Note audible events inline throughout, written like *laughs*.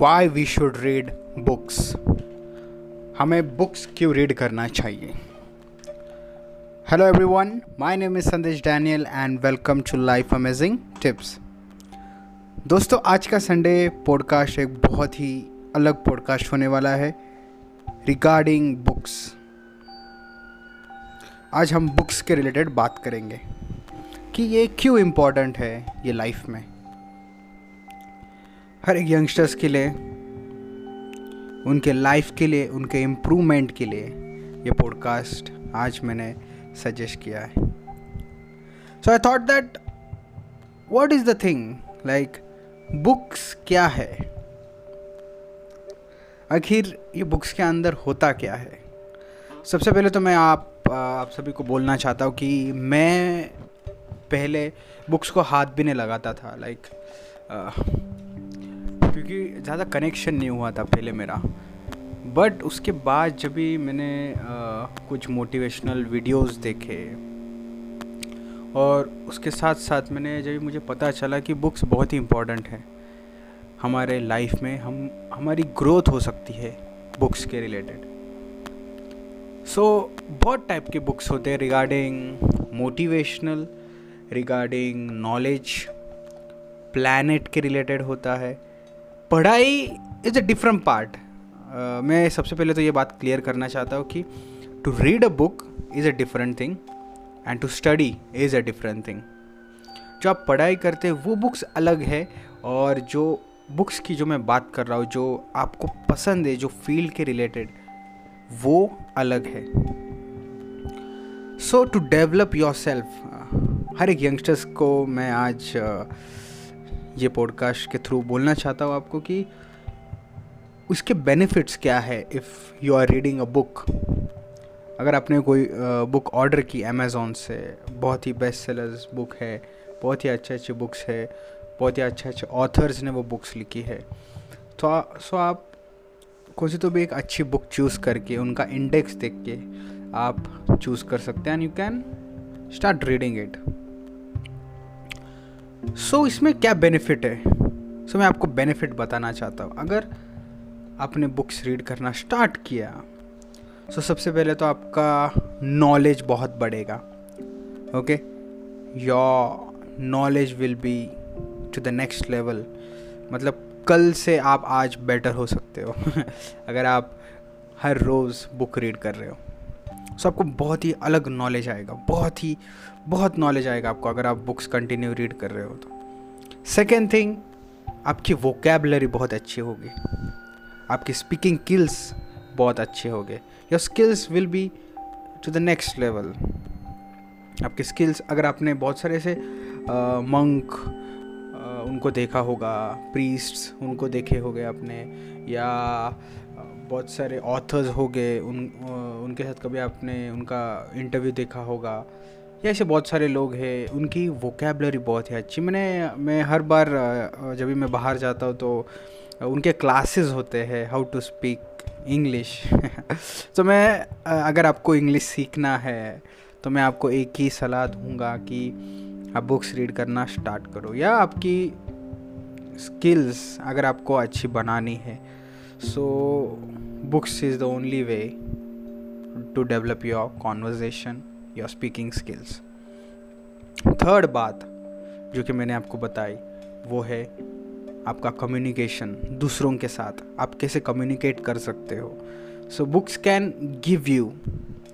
Why we should read books हमें books क्यों read करना चाहिए? Hello everyone my name is Sandesh Daniel and welcome to life amazing tips दोस्तों, आज का संडे पॉडकास्ट एक बहुत ही अलग पॉडकास्ट होने वाला है रिगार्डिंग बुक्स आज हम बुक्स के रिलेटेड बात करेंगे कि ये क्यों इम्पोर्टेंट है ये लाइफ में? हर एक यंगस्टर्स के लिए उनके लाइफ के लिए उनके इम्प्रूवमेंट के लिए ये पॉडकास्ट आज मैंने सजेस्ट किया है। So I thought that what is the thing like books क्या है? आखिर ये बुक्स के अंदर होता क्या है? सबसे पहले तो मैं आप आप सभी को बोलना चाहता हूँ कि मैं पहले बुक्स को हाथ भी नहीं लगाता था। लाइक like, क्योंकि ज़्यादा कनेक्शन नहीं हुआ था पहले मेरा। बट उसके बाद जब भी मैंने आ, कुछ मोटिवेशनल वीडियोस देखे और उसके साथ साथ मैंने जब मुझे पता चला कि बुक्स बहुत ही इम्पोर्टेंट है हमारे लाइफ में हम हमारी ग्रोथ हो सकती है बुक्स के रिलेटेड सो so, बहुत टाइप के बुक्स होते हैं regarding motivational regarding knowledge planet के रिलेटेड होता है। पढ़ाई इज़ अ डिफरेंट पार्ट मैं सबसे पहले तो ये बात क्लियर करना चाहता हूँ कि to read a book is a different thing and to study is a different thing जो आप पढ़ाई करते हैं वो बुक्स अलग है और जो बुक्स की जो मैं बात कर रहा हूँ जो आपको पसंद है जो फ़ील्ड के रिलेटेड वो अलग है. So to develop your self हर एक यंगस्टर्स को मैं आज uh, ये पॉडकास्ट के थ्रू बोलना चाहता हूँ आपको कि उसके बेनिफिट्स क्या है if you are reading a book अगर आपने कोई बुक ऑर्डर की अमेज़ोन से बहुत ही बेस्ट सेलर्स बुक है बहुत ही अच्छे अच्छे बुक्स है बहुत ही अच्छे अच्छे ऑथर्स ने वो बुक्स लिखी है। तो आ, सो आप सी तो भी एक अच्छी बुक चूज़ करके उनका इंडेक्स देख के आप चूज़ कर सकते हैं and you can start reading it so so, इसमें क्या बेनिफिट है? सो so, मैं आपको बेनिफिट बताना चाहता हूँ। अगर आपने बुक्स रीड करना स्टार्ट किया सो so, सबसे पहले तो आपका नॉलेज बहुत बढ़ेगा। Okay your knowledge will be to the next level मतलब कल से आप आज बेटर हो सकते हो। *laughs* अगर आप हर रोज़ बुक रीड कर रहे हो। सो so, आपको बहुत ही अलग नॉलेज आएगा। बहुत ही बहुत नॉलेज आएगा आपको अगर आप बुक्स कंटिन्यू रीड कर रहे हो तो। सेकेंड थिंग आपकी वोकेबलरी बहुत अच्छी होगी। आपकी स्पीकिंग स्किल्स बहुत अच्छे होंगे। Your skills will be to the next level आपके स्किल्स अगर आपने बहुत सारे ऐसे मंक उनको देखा होगा प्रीस्ट्स उनको देखे होंगे आपने, या बहुत सारे ऑथर्स हो गए उन उनके साथ कभी आपने उनका इंटरव्यू देखा होगा। या ऐसे बहुत सारे लोग हैं, उनकी वोकेबलरी बहुत ही अच्छी। मैंने, मैं हर बार जब भी मैं बाहर जाता हूँ तो उनके क्लासेस होते हैं हाउ टू स्पीक इंग्लिश तो मैं अगर आपको इंग्लिश सीखना है तो मैं आपको एक ही सलाह दूँगा कि आप बुक्स रीड करना स्टार्ट करो। या आपकी स्किल्स अगर आपको अच्छी बनानी है so books is the only way to develop your conversation your speaking skills. थर्ड बात जो कि मैंने आपको बताई, वो है आपका कम्युनिकेशन दूसरों के साथ। आप कैसे कम्युनिकेट कर सकते हो? So books can give you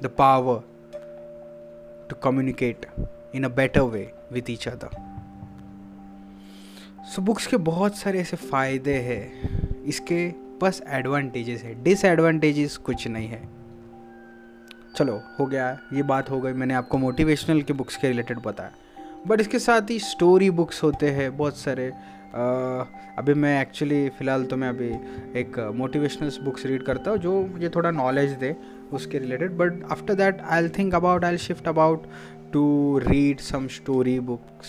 the power to communicate in a better way with each other so books के बहुत सारे ऐसे फ़ायदे हैं। इसके बस एडवांटेजेस है। डिसएडवांटेजेस कुछ नहीं है। चलो हो गया ये बात हो गई मैंने आपको मोटिवेशनल के बुक्स के रिलेटेड बताया। बट इसके साथ ही स्टोरी बुक्स होते हैं बहुत सारे। आ, अभी मैं एक्चुअली फ़िलहाल तो मैं अभी एक मोटिवेशनल बुक्स रीड करता हूँ जो मुझे थोड़ा नॉलेज दे उसके related but after that I think about I shift about to read some story books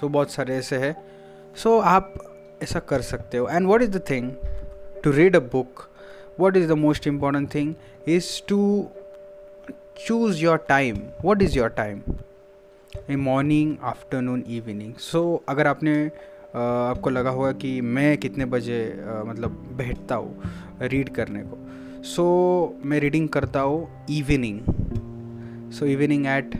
so बहुत सारे ऐसे है। सो so, आप ऐसा कर सकते हो। And what is the thing to read a book what is the most important thing? Is to choose your time. What is your time? Morning afternoon evening so अगर आपने आपको लगा होगा कि मैं कितने बजे मतलब बैठता हूँ रीड करने को सो so, मैं रीडिंग करता हूँ evening so evening at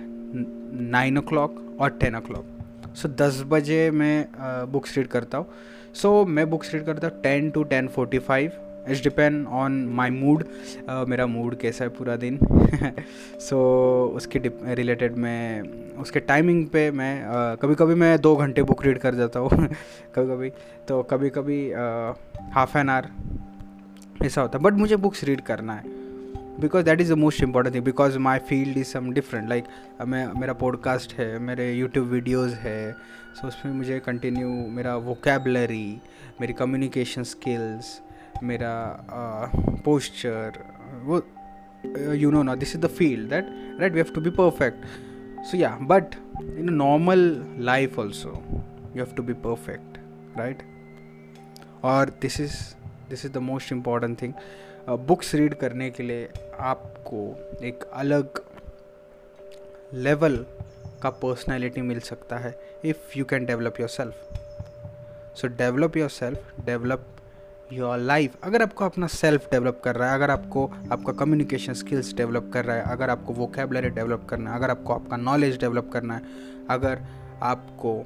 nine o'clock और टेन ओ क्लॉक सो दस बजे मैं बुक्स रीड करता हूँ. सो so, मैं बुक्स रीड करता हूँ ten to ten forty five it's depend on my mood मेरा मूड कैसा है पूरा दिन? सो *laughs* so, उसके रिलेटेड मैं उसके टाइमिंग पे मैं uh, कभी कभी मैं दो घंटे बुक रीड कर जाता हूँ। *laughs* कभी कभी तो कभी कभी हाफ़ एन आवर ऐसा होता है। बट मुझे बुक्स रीड करना है। Because that is the most important thing because my field is some different like मैं मेरा पॉडकास्ट है मेरे यूट्यूब वीडियोज़ है। सो so, उसमें मुझे कंटिन्यू मेरा वोकेबलरी मेरी कम्युनिकेशन स्किल्स मेरा पोस्चर वो यू नो ना this is the field that right we have to be perfect so yeah but in normal life also you have to be perfect right और this is this is the most important thing books read करने के लिए आपको एक अलग level का personality मिल सकता है if you can develop your self so develop your self develop your life अगर आपको अपना सेल्फ डेवलप कर रहा है, अगर आपको आपका कम्युनिकेशन स्किल्स डेवलप कर रहा है, अगर आपको वोकेबलरी डेवलप करना है, अगर आपको आपका नॉलेज डेवलप करना है, अगर आपको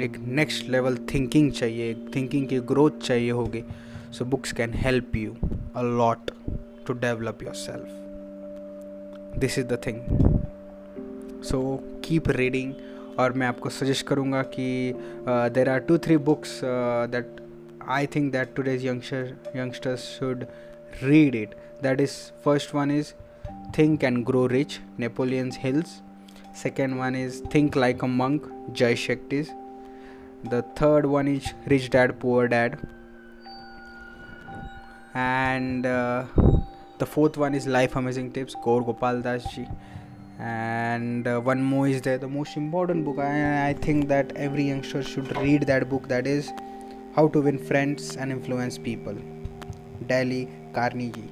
एक नेक्स्ट लेवल थिंकिंग चाहिए थिंकिंग की ग्रोथ चाहिए होगी so books can help you a lot to develop your self this is the thing so keep reading और मैं आपको सजेस्ट करूँगा कि there are two three books that I think that today's youngster, youngsters should read it. That is, first one is Think and Grow Rich, Napoleon's Hills. Second one is Think Like a Monk, Jay Shetty's. The third one is Rich Dad Poor Dad. And uh, the fourth one is Life Amazing Tips, Gaur Gopal Das ji. And uh, one more is there, the most important book. I, I think that every youngster should read that book. That is how to win friends and influence people Dale Carnegie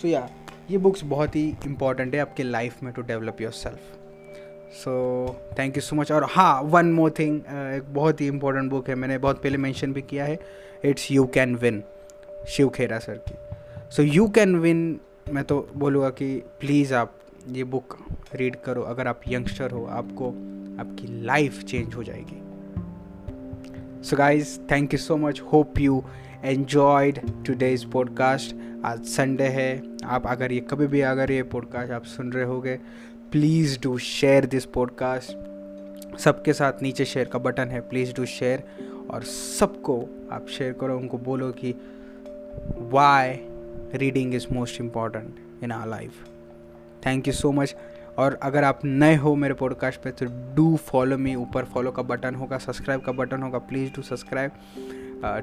so yeah ये books बहुत ही important है आपके life में to develop your self so thank you so much और हाँ one more thing एक बहुत ही important book है, मैंने बहुत पहले मेंशन भी किया है. It's you can win Shiv Khera sir की. सो यू कैन विन मैं तो बोलूँगा कि प्लीज़ आप ये बुक रीड करो. अगर आप यंगस्टर हो, आपको, आपकी लाइफ चेंज हो जाएगी. So guys thank you so much hope you enjoyed today's podcast आज संडे है। आप अगर ये कभी भी अगर ये पॉडकास्ट आप सुन रहे होगे please do share this podcast सबके साथ नीचे शेयर का बटन है। प्लीज़ डू शेयर और सबको आप शेयर करो, उनको बोलो कि why reading is most important in our life thank you so much और अगर आप नए हो मेरे पॉडकास्ट पे तो डू फॉलो मी ऊपर फॉलो का बटन होगा सब्सक्राइब का बटन होगा। Please do subscribe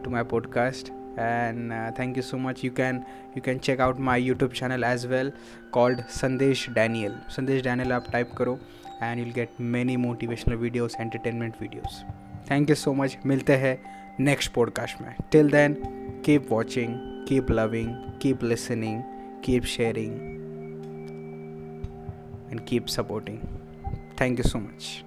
to my podcast and thank you so much you can you can check out my YouTube channel as well called Sandesh Daniel Sandesh Daniel आप type करो and you'll get many motivational videos entertainment videos thank you so much मिलते हैं next podcast में। Till then keep watching keep loving keep listening keep sharing and keep supporting. Thank you so much.